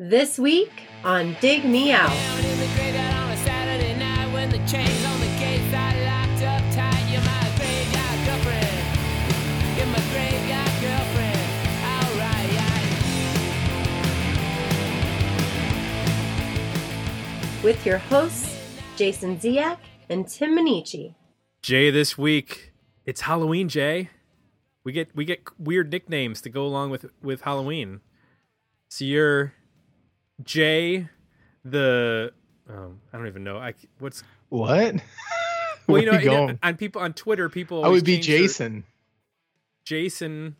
This week on Dig Me Out. Down in the graveyard on a Saturday night when the chains on the gates are locked up tight. You're my graveyard girlfriend. You're my graveyard girlfriend. Alright, with your hosts, Jason Ziak and Tim Minneci. Jay this week. It's Halloween, Jay. We get we get weird nicknames to go along with with Halloween. So you're Jay the um, I don't even know. I what's What? well, you know, you on people on Twitter, people I would be change their- Jason Jason.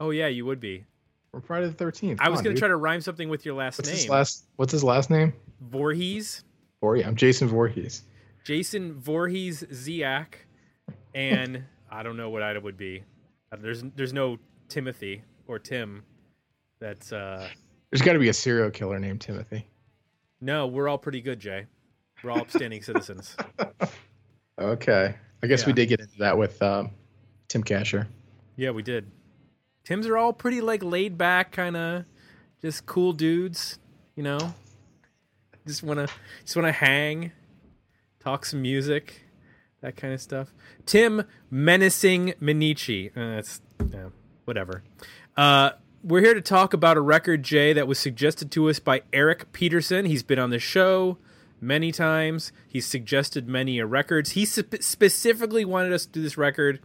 Oh yeah, you would be. from Friday the Thirteenth. I was gonna try to rhyme something with your last What's name. his last? What's his last name? Voorhees. Voorhees. I'm Jason Voorhees. Jason Voorhees Ziak, and I don't know what I would be. Uh, There's there's no Timothy or Tim. That's uh There's got to be a serial killer named Timothy. no. We're all pretty good, Jay. We're all upstanding citizens. Okay. I guess we did get into that with um, Tim Kasher. Yeah, we did. Tim's are all pretty like laid back, kind of just cool dudes. You know, just wanna just wanna hang, talk some music, that kind of stuff. Tim menacing Minneci. Uh, that's yeah, whatever. Uh, we're here to talk about a record, Jay, that was suggested to us by Eric Peterson. He's been on the show many times. He's suggested many uh, records. He spe- specifically wanted us to do this record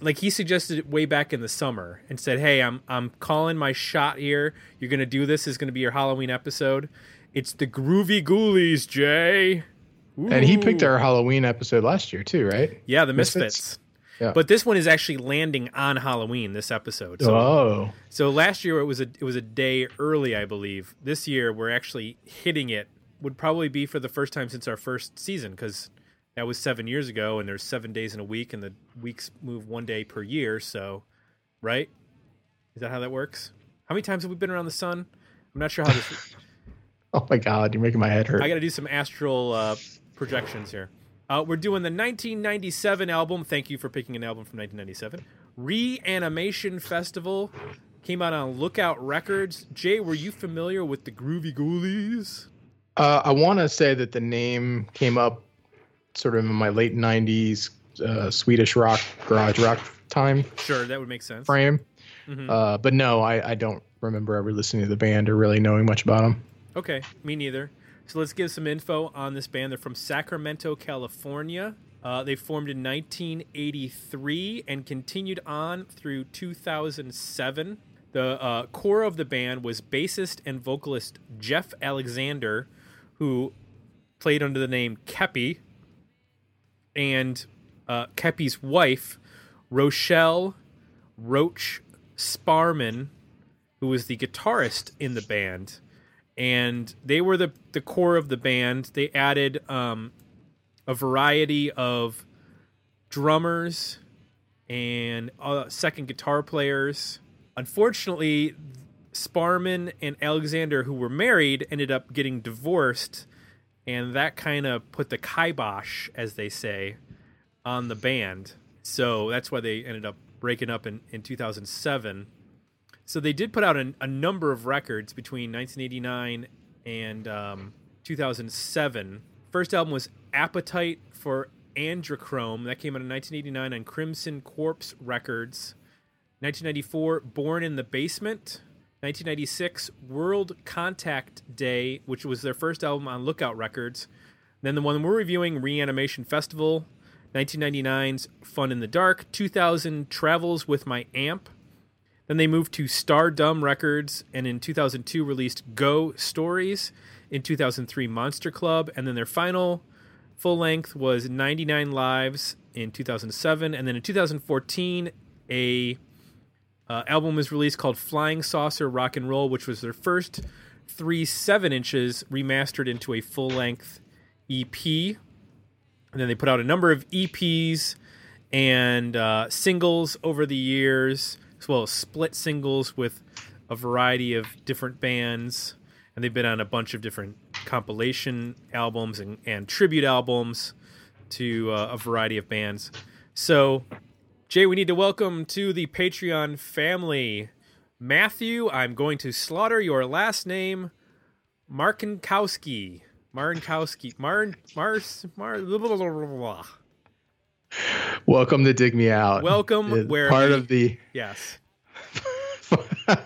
like he suggested it way back in the summer and said, "Hey, I'm I'm calling my shot here. You're gonna do this. Is gonna be your Halloween episode. It's the Groovie Ghoulies, Jay." And he picked our Halloween episode last year too, right? yeah the Misfits? Misfits. Yeah. But this one is actually landing on Halloween. This episode. So, oh, so last year it was a it was a day early, I believe. This year we're actually hitting it. Would probably be for the first time since our first season because that was seven years ago, and there's seven days in a week, and the weeks move one day per year. So, right? Is that how that works? How many times have we been around the sun? I'm not sure how this. oh my God! You're making my head hurt. I got to do some astral uh, projections here. Uh, we're doing the 1997 album. Thank you for picking an album from 1997. Reanimation Festival came out on Lookout Records. Jay, were you familiar with the Groovie Ghoulies? Uh, I want to say that the name came up sort of in my late '90s uh, Swedish rock, garage rock time Sure, that would make sense. frame. Mhm. Uh, but no, I, I don't remember ever listening to the band or really knowing much about them. Okay, me neither. So let's give some info on this band. They're from Sacramento, California. Uh, they formed in 1983 and continued on through 2007. The uh, core of the band was bassist and vocalist Jeff Alexander, who played under the name Kepi, and uh, Kepi's wife, Rochelle Roach Sparman, who was the guitarist in the band and they were the the core of the band. They added um, a variety of drummers and uh, second guitar players. Unfortunately, Sparman and Alexander, who were married, ended up getting divorced, and that kind of put the kibosh, as they say, on the band. So that's why they ended up breaking up in, in 2007 so they did put out a, a number of records between 1989 and um, 2007. First album was Appetite for Adrenochrome. That came out in 1989 on Crimson Corpse Records. 1994, Born in the Basement. 1996, World Contact Day, which was their first album on Lookout Records. Then the one we're reviewing, Reanimation Festival. 1999's Fun in the Dark. 2000, Travels with My Amp. Then they moved to Stardom Records and in 2002 released Go Stories. In 2003, Monster Club. And then their final full length was 99 Lives in 2007. And then in 2014, a uh, album was released called Flying Saucer Rock and Roll, which was their first three seven inches remastered into a full length EP. And then they put out a number of EPs and uh, singles over the years, as well as split singles with a variety of different bands. And they've been on a bunch of different compilation albums and, and tribute albums to uh, a variety of bands. So, Jay, we need to welcome to the Patreon family Matthew, I'm going to slaughter your last name, Markinkowski. Markinkowski. Mar Mars Mar. Blah, blah, blah, blah, blah. Welcome to Dig Me Out. Welcome, It's where part we- of the Yes.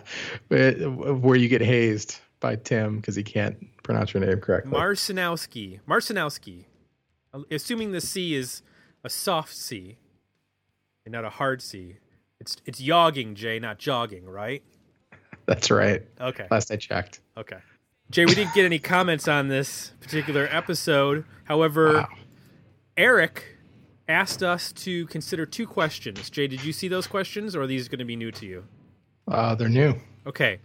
where you get hazed by Tim because he can't pronounce your name correctly. Marcinowski. Marcinowski. Assuming the C is a soft C and not a hard C. It's it's yogging, Jay, not jogging, right? That's right. Okay. Last I checked. Okay. Jay, we didn't get any comments on this particular episode. However, Wow. Eric asked us to consider two questions. Jay, did you see those questions or are these going to be new to you? Uh, they're new. Okay.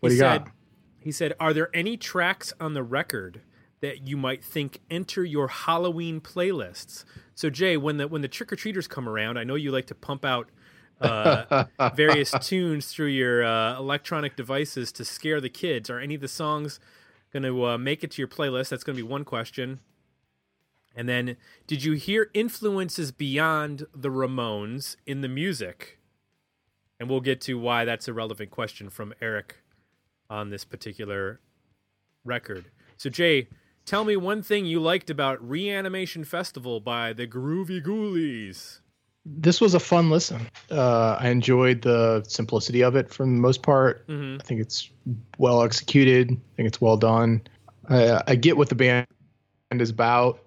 What he do you said, got? He said, "Are there any tracks on the record that you might think enter your Halloween playlists?" So, Jay, when the when the trick or treaters come around, I know you like to pump out uh, various tunes through your uh, electronic devices to scare the kids. Are any of the songs going to uh, make it to your playlist? That's going to be one question. And then, did you hear influences beyond the Ramones in the music? And we'll get to why that's a relevant question from Eric on this particular record. So, Jay, tell me one thing you liked about Reanimation Festival by the Groovie Ghoulies. This was a fun listen. Uh, I enjoyed the simplicity of it for the most part. Mhm. I think it's well executed. I think it's well done. I, I get what the band is about.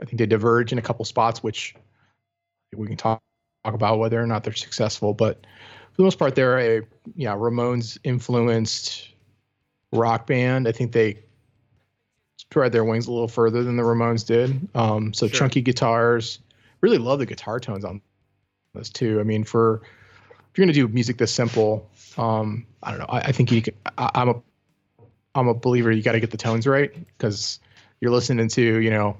I think they diverge in a couple spots, which we can talk, talk about whether or not they're successful. But for the most part, they're a yeah Ramones influenced rock band. I think they spread their wings a little further than the Ramones did. Um, so Sure. chunky guitars. Really love the guitar tones on this too. I mean, for if you're gonna do music this simple, um, I don't know. I, I think you. Can, I, I'm a I'm a believer. You got to get the tones right because you're listening to you know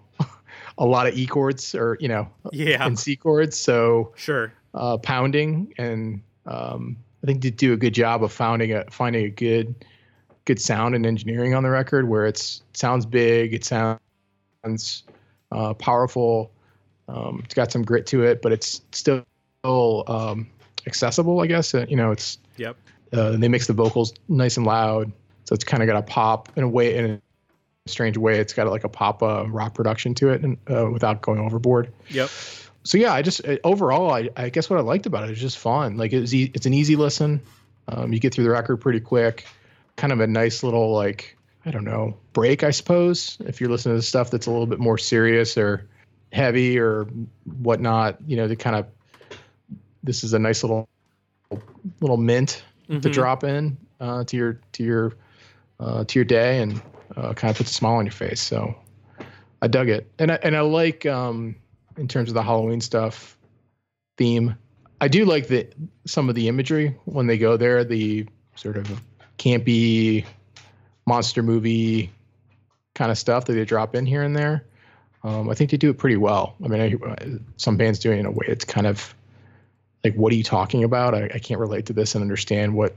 a lot of E chords or you know Yeah, and C chords. So sure. uh, pounding and um, I think they do a good job of finding a finding a good good sound and engineering on the record where it's sounds big, it sounds uh, powerful, um, it's got some grit to it, but it's still um, accessible, I guess. Uh, you know, it's Yep. uh, they mix the vocals nice and loud, so it's kind of got a pop in a way in a strange way. It's got like a pop uh, rock production to it, and uh, without going overboard Yep. so yeah, I just uh, overall, I, I guess what I liked about it is just fun. Like it's e- it's an easy listen. Um, you get through the record pretty quick. Kind of a nice little like I don't know break, I suppose. If you're listening to stuff that's a little bit more serious or heavy or whatnot, you know, to kind of this is a nice little little mint to Mhm. drop in uh, to your to your uh, to your day and uh, kind of puts a smile on your face. So I dug it, and I and I like um, in terms of the Halloween stuff theme. I do like the some of the imagery when they go there, the sort of campy monster movie kind of stuff that they drop in here and there. Um, I think they do it pretty well. I mean, I, some bands doing it in a way it's kind of like, what are you talking about? I, I can't relate to this and understand what,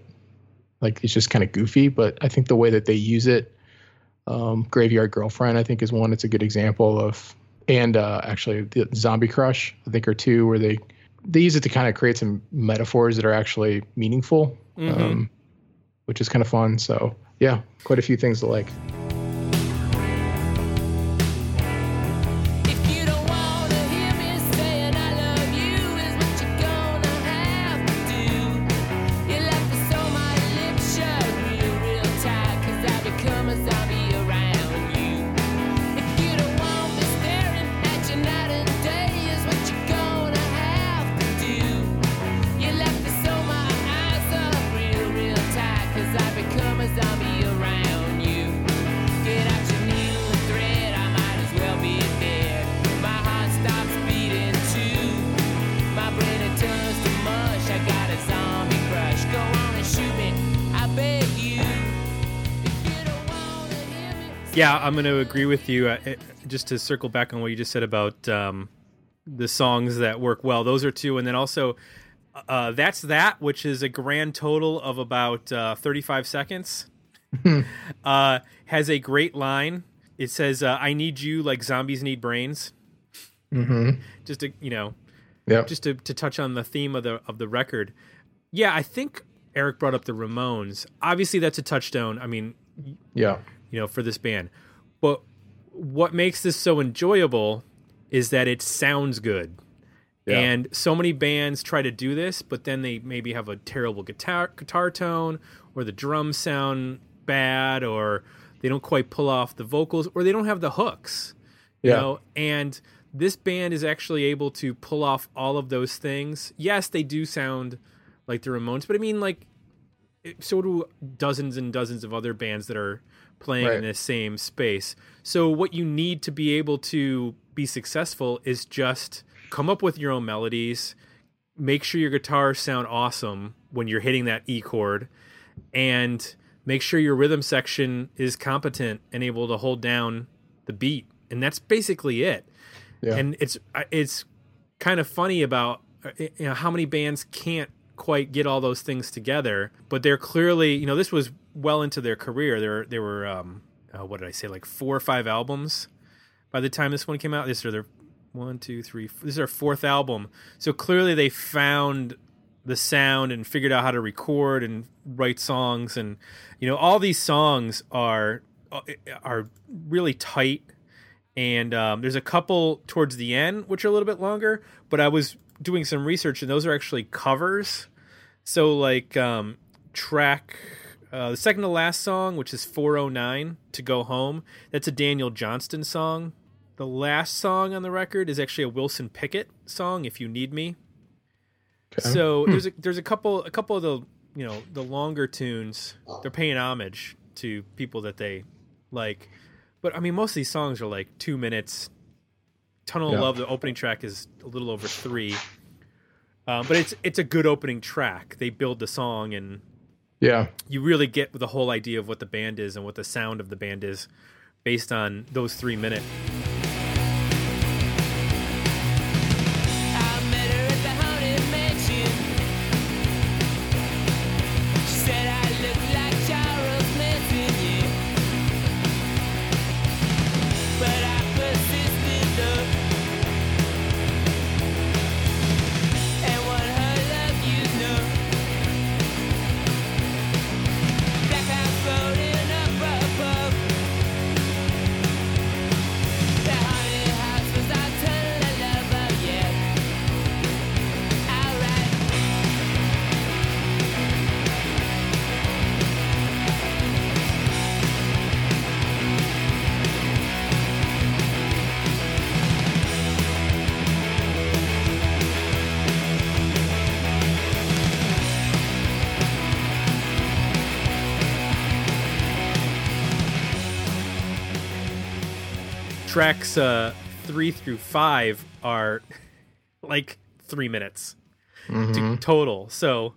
like, it's just kind of goofy. But I think the way that they use it, um, Graveyard Girlfriend, I think is one. It's a good example of, and uh, actually the Zombie Crush, I think, are two where they they use it to kind of create some metaphors that are actually meaningful, Mhm. um, which is kind of fun. So yeah, quite a few things to like. Yeah, I'm going to agree with you. Uh, it- just to circle back on what you just said about um, the songs that work well, those are two, and then also uh, that's that, which is a grand total of about uh, 35 seconds. uh, has a great line. It says, uh, "I need you like zombies need brains." Mm-hmm. Just to you know, Yeah. just to, to touch on the theme of the of the record. Yeah, I think Eric brought up the Ramones. Obviously, that's a touchstone. I mean, Yeah. You know, for this band. But what makes this so enjoyable is that it sounds good. Yeah. And so many bands try to do this, but then they maybe have a terrible guitar guitar tone, or the drums sound bad, or they don't quite pull off the vocals, or they don't have the hooks. You Yeah. know, and this band is actually able to pull off all of those things. Yes, they do sound like the Ramones, but I mean, like, so do dozens and dozens of other bands that are playing Right. in this same space. So, what you need to be able to be successful is just come up with your own melodies, make sure your guitars sound awesome when you're hitting that E chord, and make sure your rhythm section is competent and able to hold down the beat. And that's basically it Yeah. and it's it's kind of funny about uh, you know how many bands can't quite get all those things together but they're clearly you know this was well into their career. There there were um uh, what did i say like four or five albums by the time this one came out. This are their one two three f- this is their fourth album. So clearly they found the sound and figured out how to record and write songs. And you know all these songs are uh, are really tight. And um, there's a couple towards the end which are a little bit longer but i was doing some research and those are actually covers. So like um, track uh, the second to last song which is 409 to go home that's a daniel johnston song. The last song on the record is actually a wilson pickett song if you need me. Okay. so there's a there's a couple a couple of the you know the longer tunes they're paying homage to people that they like. But i mean most of these songs are like two minutes. Tunnel of love the opening track is a little over three um, but it's it's a good opening track they build the song and yeah. you really get the whole idea of what the band is and what the sound of the band is based on those three minutes tracks uh, three through five are like three minutes to total. So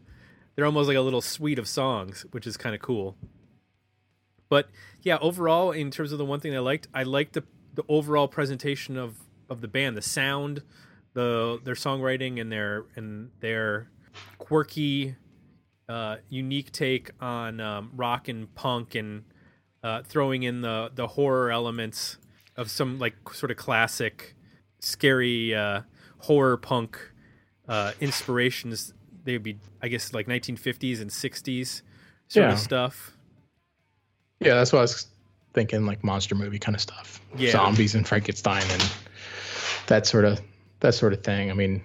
they're almost like a little suite of songs, which is kind of cool. But yeah, overall, in terms of the one thing I liked, I liked the the overall presentation of of the band, the sound, the their songwriting, and their and their quirky, uh, unique take on um, rock and punk, and uh, throwing in the the horror elements of some like sort of classic, scary uh, horror punk uh, inspirations. They'd be, I guess, like 1950s and 60s sort Yeah. of stuff. Yeah, that's what I was thinking, like monster movie kind of stuff. Yeah. Zombies and Frankenstein and that sort of that sort of thing. I mean,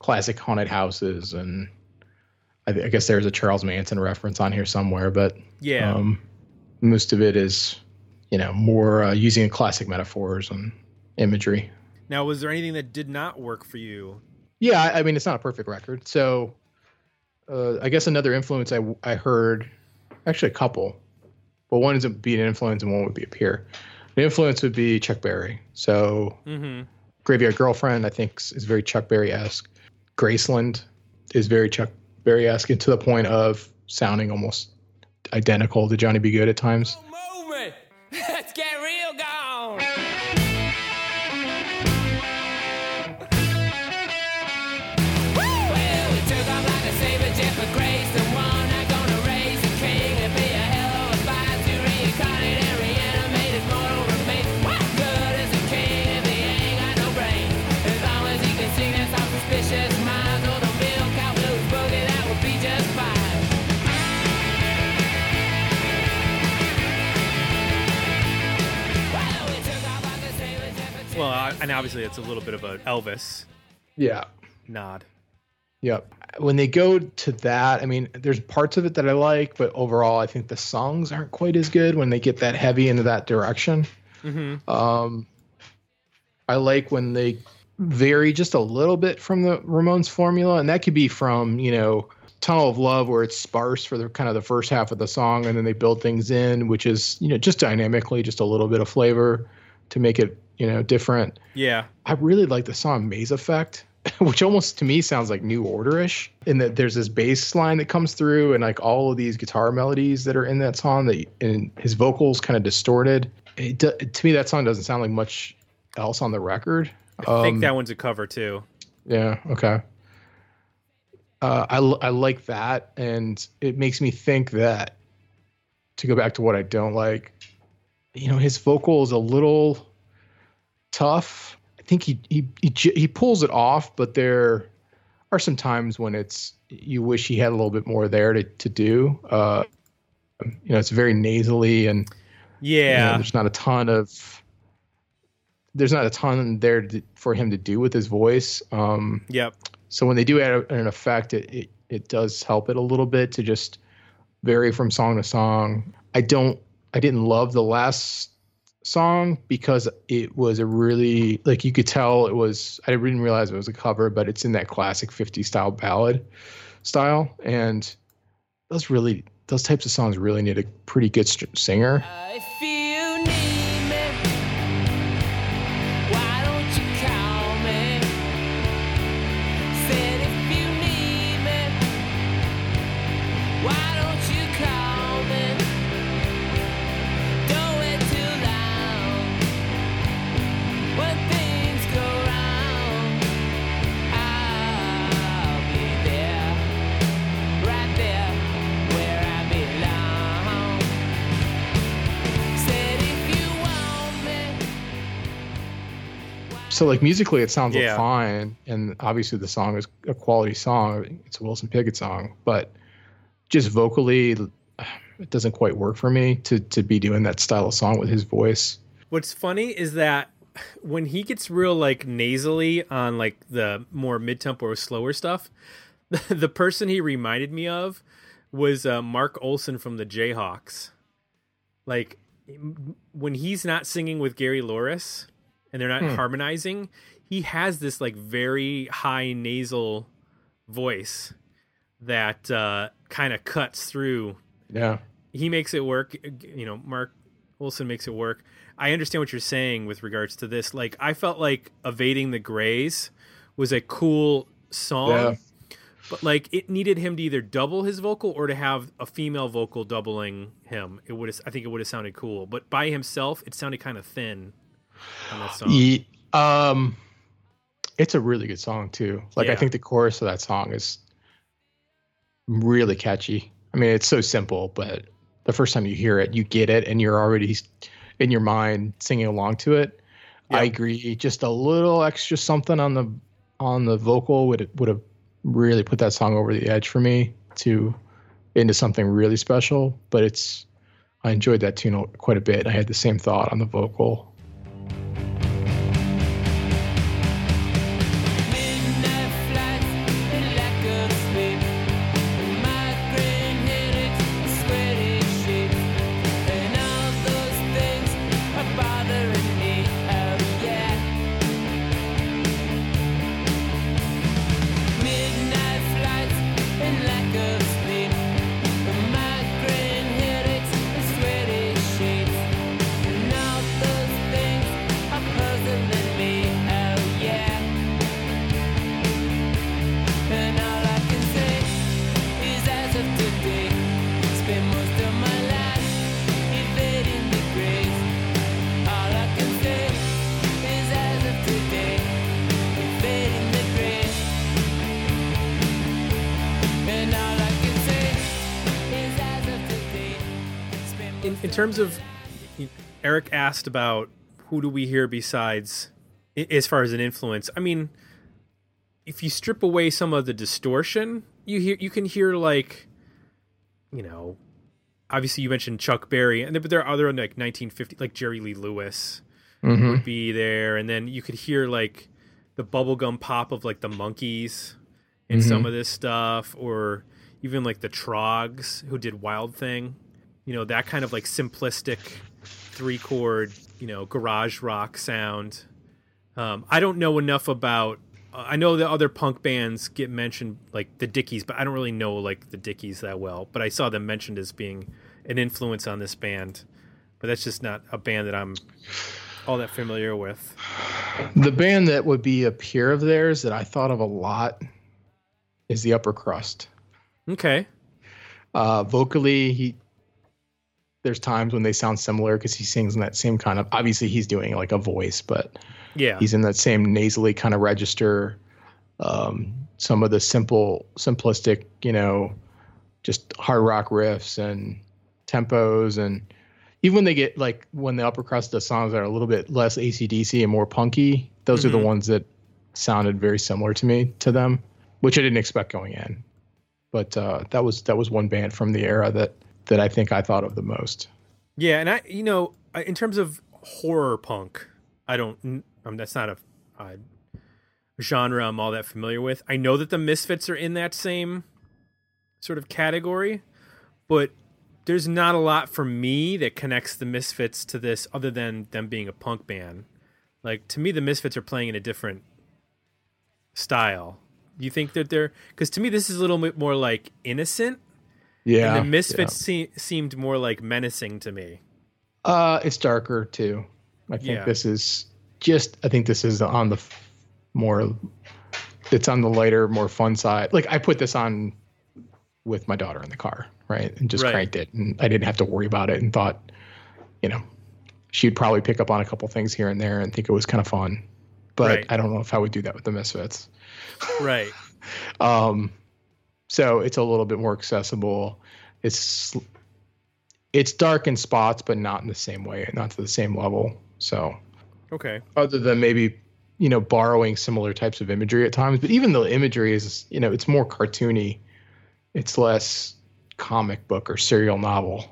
classic haunted houses and I, I guess there's a Charles Manson reference on here somewhere, but Yeah. um, most of it is, you know, more uh, using classic metaphors and imagery. now, was there anything that did not work for you? Yeah, I, I mean, it's not a perfect record. So, uh, I guess another influence I, I heard, actually a couple, but one is be an influence and one would be a peer. The influence would be Chuck Berry. So, Mm-hmm. Graveyard Girlfriend, I think, is very Chuck Berry esque. Graceland is very Chuck Berry esque, and to the point of sounding almost identical to Johnny B. Goode at times. Well, and obviously it's a little bit of a Elvis Yeah. nod. Yep. When they go to that, I mean, there's parts of it that I like, but overall, I think the songs aren't quite as good when they get that heavy into that direction. Mm-hmm. Um, I like when they vary just a little bit from the Ramones formula, and that could be from you know Tunnel of Love, where it's sparse for the kind of the first half of the song, and then they build things in, which is you know just dynamically, just a little bit of flavor to make it you know different. Yeah. I really like the song Maze Effect, which almost to me sounds like New Orderish, in that there's this bass line that comes through and like all of these guitar melodies that are in that song that and his vocals kind of distorted. Do- to me, that song doesn't sound like much else on the record. I think Um, that one's a cover too. yeah. Okay. Uh, I I like that, and it makes me think that to go back to what I don't like, you know, his vocal is a little tough. I think he he he, he pulls it off, but there are some times when it's you wish he had a little bit more there to to do. Uh, you know, it's very nasally and you know, Yeah. there's not a ton of there's not a ton there to, for him to do with his voice. Um, Yep. so when they do add an effect, it, it it does help it a little bit to just vary from song to song. I don't I didn't love the last song because it was a really like you could tell it was I didn't realize it was a cover, but it's in that classic 50 style ballad style and those really those types of songs really need a pretty good st- singer. So like musically it sounds Yeah. fine and obviously the song is a quality song. It's a Wilson Pickett song, but just vocally it doesn't quite work for me to to be doing that style of song with his voice. What's funny is that when he gets real like nasally on like the more mid tempo or slower stuff, the person he reminded me of was uh, Mark Olson from the Jayhawks. Like when he's not singing with Gary Louris and they're not harmonizing, he has this like very high nasal voice that uh, kind of cuts through Yeah. he makes it work. You know, Mark Olson makes it work. I understand what you're saying with regards to this. Like, I felt like "Evading the Grays" was a cool song, Yeah. but like it needed him to either double his vocal or to have a female vocal doubling him. It would, I think, it would have sounded cool. But by himself, it sounded kind of thin on song. Ye- um it's a really good song too. Like I think the chorus of that song is really catchy. I mean, it's so simple, but the first time you hear it, you get it and you're already in your mind singing along to it. I agree. Just a little extra something on the on the vocal would would have really put that song over the edge for me to into something really special. But it's I enjoyed that tune quite a bit. I had the same thought on the vocal. In, terms of Eric asked about who do we hear besides as far as an influence. I mean, if you strip away some of the distortion, you hear you can hear like, you know, obviously you mentioned Chuck Berry, and there, but there are other like 1950 like Jerry Lee Lewis, hmm would be there, and then you could hear like the bubblegum pop of like the Monkees in some of this stuff, or even like the Troggs who did Wild Thing. You know that kind of like simplistic three chord, you know, garage rock sound. Um, I don't know enough about. Uh, I know the other punk bands get mentioned, like the Dickies, but I don't really know like the Dickies that well. But I saw them mentioned as being an influence on this band, but that's just not a band that I'm all that familiar with. The band that would be a peer of theirs that I thought of a lot is the Upper Crust. Okay, Uh, vocally, he there's times when they sound similar because he sings in that same kind of. Obviously, he's doing like a voice, but yeah, he's in that same nasally kind of register. Um, some of the simple, simplistic, you know, just hard rock riffs and tempos, and even when they get like when the upper crust of songs are a little bit less ACDC and more punky, those are Mhm. the ones that sounded very similar to me to them, which I didn't expect going in. But uh, that was that was one band from the era that that I think I thought of the most. yeah, and I, you know, in terms of horror punk, I don't. Um, that's not a, a genre I'm all that familiar with. I know that the Misfits are in that same sort of category, but there's not a lot for me that connects the Misfits to this other than them being a punk band. Like to me, the Misfits are playing in a different style. You think that they're because to me this is a little bit more like innocent, Yeah, and the Misfits se- seemed more like menacing to me. Uh, it's darker too. I think Yeah. this is just. I think this is on the f- more. It's on the lighter, more fun side. Like I put this on with my daughter in the car, right, and just Right. cranked it, and I didn't have to worry about it, and thought, you know, she'd probably pick up on a couple things here and there and think it was kind of fun. But Right. I don't know if I would do that with the Misfits. Right. Um, so it's a little bit more accessible. It's it's dark in spots, but not in the same way, not to the same level. So Okay. other than maybe you know borrowing similar types of imagery at times, but even though imagery is you know it's more cartoony, it's less comic book or serial novel.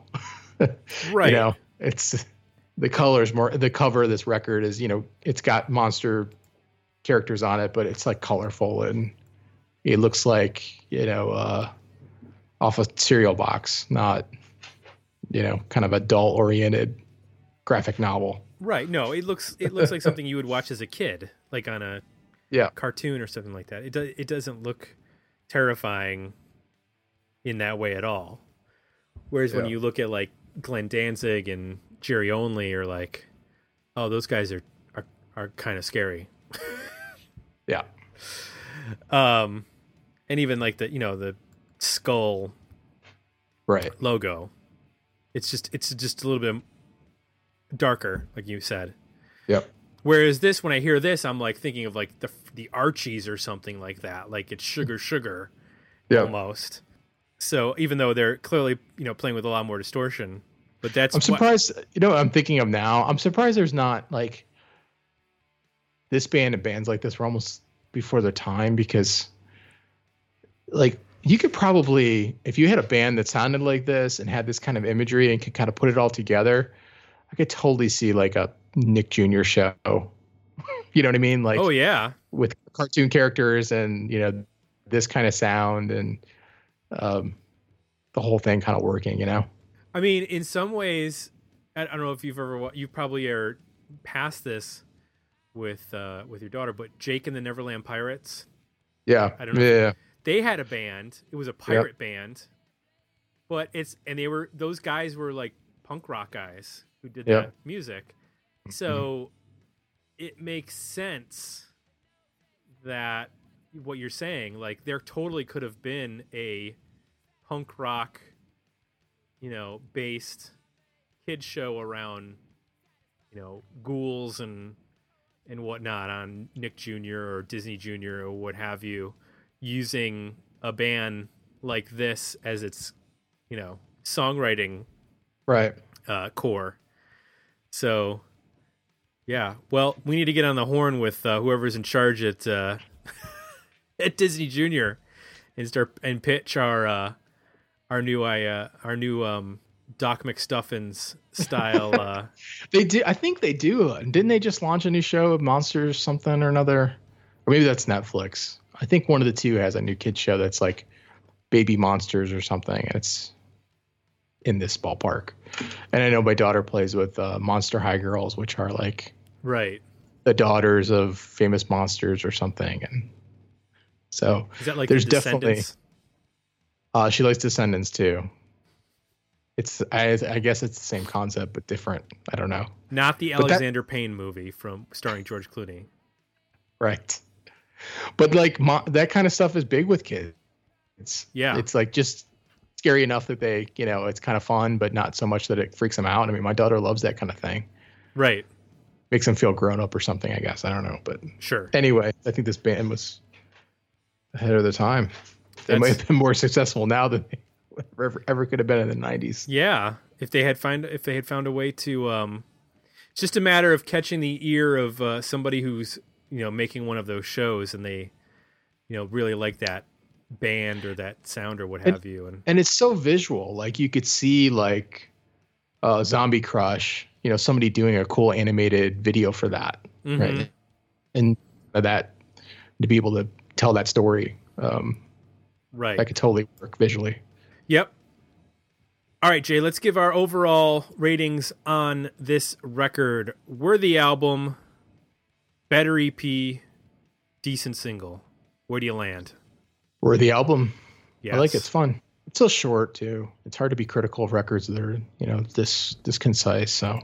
Right. You know, it's the colors more. The cover of this record is you know it's got monster characters on it, but it's like colorful and it looks like you know uh, off a cereal box, not you know kind of adult oriented graphic novel. Right. No, it looks it looks like something you would watch as a kid, like on a Yeah, cartoon or something like that. It does it doesn't look terrifying in that way at all. Whereas when you look at like Glenn Danzig and Jerry Only, or like, oh, those guys are are, are kind of scary. yeah, Um, and even like the you know the skull right. logo, it's just it's just a little bit darker, like you said. Yep. Whereas this, when I hear this, I'm like thinking of like the the Archies or something like that. Like it's sugar, sugar, Yeah. almost. So even though they're clearly you know playing with a lot more distortion, but that's I'm what- surprised. You know, what I'm thinking of now. I'm surprised there's not like this band and bands like this were almost before their time because, like, you could probably if you had a band that sounded like this and had this kind of imagery and could kind of put it all together, I could totally see like a Nick Jr. show. you know what I mean? Like, oh yeah, with cartoon characters and you know this kind of sound and um, the whole thing kind of working. You know? I mean, in some ways, I I don't know if you've ever you probably are past this with uh, with your daughter, but Jake and the Neverland Pirates. Yeah. I don't know. Yeah. They had a band. It was a pirate band, but it's and they were those guys were like punk rock guys who did Yep. that music. Mm-hmm. So it makes sense that what you're saying, like there totally could have been a punk rock, you know, based kid show around, you know, ghouls and and whatnot on Nick Jr. or Disney Jr. or what have you, using a band like this as its, you know, songwriting Right. uh, core. So, yeah. Well, we need to get on the horn with uh, whoever's in charge at uh, at Disney Junior and start and pitch our uh, our new uh, our new um, Doc McStuffins style. uh, They do. I think they do. Didn't they just launch a new show of monsters, something or another? Or maybe that's Netflix. I think one of the two has a new kid show that's like baby monsters or something. And it's in this ballpark. And I know my daughter plays with uh, Monster High Girls, which are like right. the daughters of famous monsters or something. And so Is that like There's the definitely- uh, she likes Descendants too. It's I, I guess it's the same concept but different. I don't know. not the But that- Alexander Payne movie from starring George Clooney. Right. But like that kind of stuff is big with kids. It's Yeah. It's like just scary enough that they, you know, it's kind of fun, but not so much that it freaks them out. I mean, my daughter loves that kind of thing. Right. Makes them feel grown up or something. I guess I don't know. But Sure. anyway, I think this band was ahead of the time. They That's- might have been more successful now than they ever, ever could have been in the '90s. Yeah, if they had find if they had found a way to, um, it's just a matter of catching the ear of uh, somebody who's you know making one of those shows, and they, you know, really like that band or that sound or what have you. And and it's so visual like you could see like uh zombie crush you know somebody doing a cool animated video for that Mhm. right and that to be able to tell that story um right, that could totally work visually yep. All right, Jay. Let's give our overall ratings on this record. Worthy album, better EP, decent single. Where do you land? or the album i like it. it's fun it's so short too it's hard to be critical of records that are you know this this concise so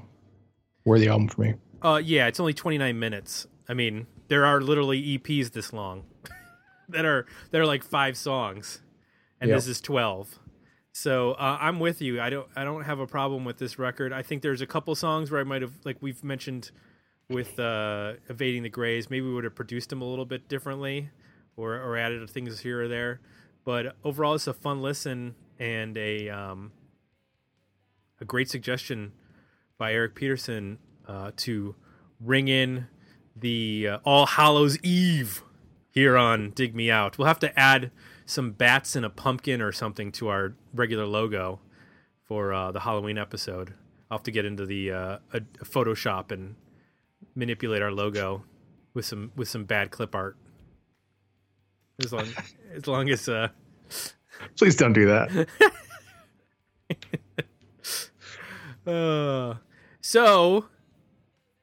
where the album for me Uh, yeah, it's only 29 minutes. I mean, there are literally EPs this long that are that are like five songs, and Yep. this is 12. So uh, I'm with you. I don't I don't have a problem with this record. I think there's a couple songs where I might have like we've mentioned with uh, evading the grays. Maybe we would have produced them a little bit differently, or or added things here or there. But overall, it's a fun listen and a um, a great suggestion by Eric Peterson uh, to ring in the uh, All Hallows Eve here on Dig Me Out. We'll have to add some bats and a pumpkin or something to our regular logo for uh, the Halloween episode. I'll have to get into the uh, a, a Photoshop and manipulate our logo with some with some bad clip art. As long as long as uh, please don't do that Uh, so,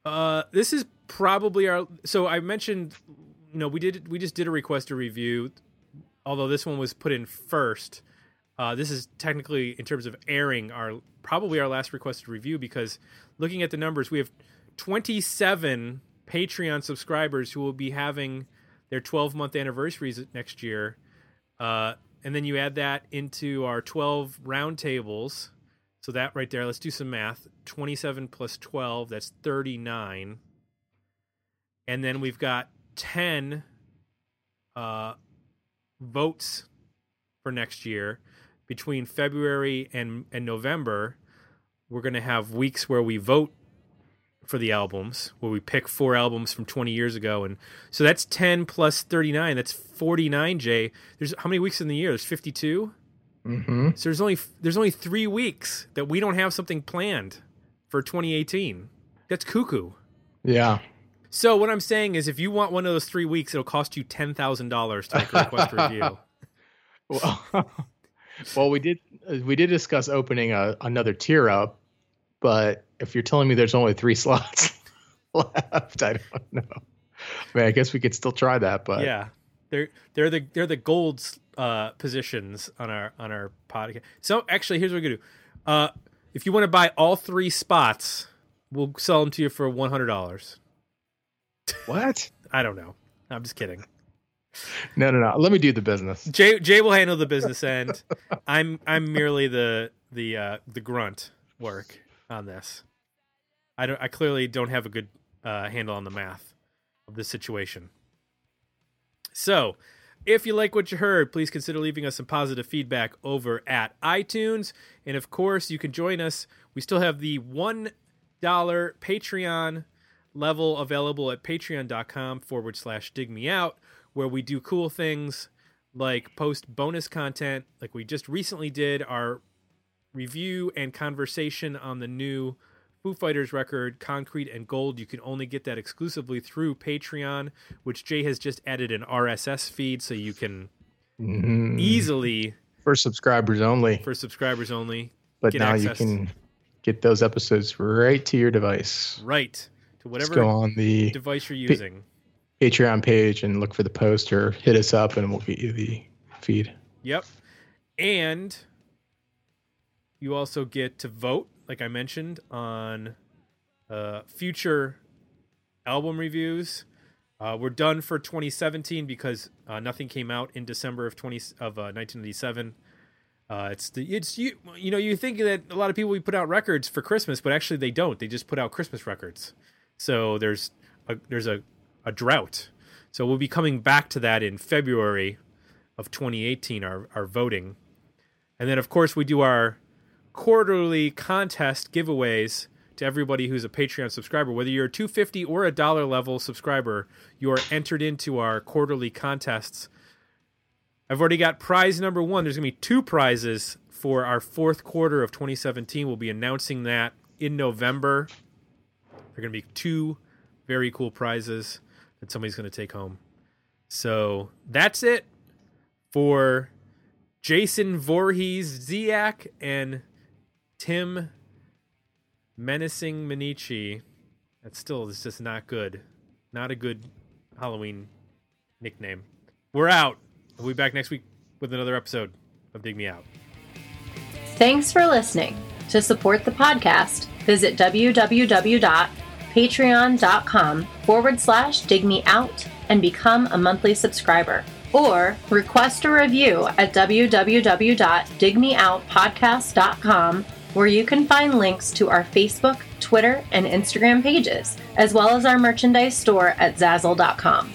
uh, this is probably our. So I mentioned, you know, we did we just did a request to review, although this one was put in first. Uh, this is technically, in terms of airing, our probably our last requested review because looking at the numbers, we have 27 Patreon subscribers who will be having their 12 month anniversaries next year. Uh, and then you add that into our 12 roundtables. So that right there, let's do some math. 27 plus 12, that's 39. And then we've got 10 uh, votes for next year. Between February and, and November, we're going to have weeks where we vote for the albums, where we pick four albums from 20 years ago. And so that's 10 plus 39. That's 49, Jay. There's how many weeks in the year? There's 52? hmm So there's only there's only three weeks that we don't have something planned for 2018. That's cuckoo. yeah So what I'm saying is, if you want one of those three weeks, it'll cost you ten thousand dollars to make a request review. Well, well, we did we did discuss opening a, another tier up, but if you're telling me there's only three slots left, I don't know. I mean, I guess we could still try that, but Yeah, they're they're the they're the gold uh, positions on our on our podcast. So actually, here's what we're gonna do. Uh, if you want to buy all three spots, we'll sell them to you for one hundred dollars. what? I don't know. I'm just kidding. No, no, no. Let me do the business. Jay Jay will handle the business end. I'm I'm merely the the uh, the grunt work on this. I don't I clearly don't have a good uh, handle on the math of this situation. So, if you like what you heard, please consider leaving us some positive feedback over at iTunes, and of course, you can join us. We still have the one dollar Patreon level available at patreon.com forward slash dig me out where we do cool things like post bonus content like we just recently did our review and conversation on the new Foo Fighters record, Concrete and Gold. You can only get that exclusively through Patreon, which Jay has just added an RSS feed so you can Mhm. easily, for subscribers only. for subscribers only, but now access. you can get those episodes right to your device. right to Just whatever go on the device you're using. Patreon page and look for the post or hit us up and we'll get you the feed. Yep. And you also get to vote, like I mentioned, on uh, future album reviews. Uh, we're done for 2017 because uh, nothing came out in December of 20 of uh, 1997. Uh, it's the it's you you know you think that a lot of people we put out records for Christmas, but actually they don't. They just put out Christmas records. So there's a, there's a a drought. So we'll be coming back to that in February of 2018, our, our voting. And then, of course, we do our quarterly contest giveaways to everybody who's a Patreon subscriber. Whether you're a 250 or a dollar level subscriber, you are entered into our quarterly contests. I've already got prize number one. There's going to be two prizes for our fourth quarter of 2017. We'll be announcing that in November. There are going to be two very cool prizes that somebody's going to take home. So that's it for Jason Voorhees Ziak and Tim Menacing Minneci. That still is just not good. Not a good Halloween nickname. We're out. We'll be back next week with another episode of Dig Me Out. Thanks for listening. To support the podcast, visit www.patreon.com forward slash dig me out and become a monthly subscriber. Or request a review at www.digmeoutpodcast.com where you can find links to our Facebook, Twitter, and Instagram pages, as well as our merchandise store at zazzle.com.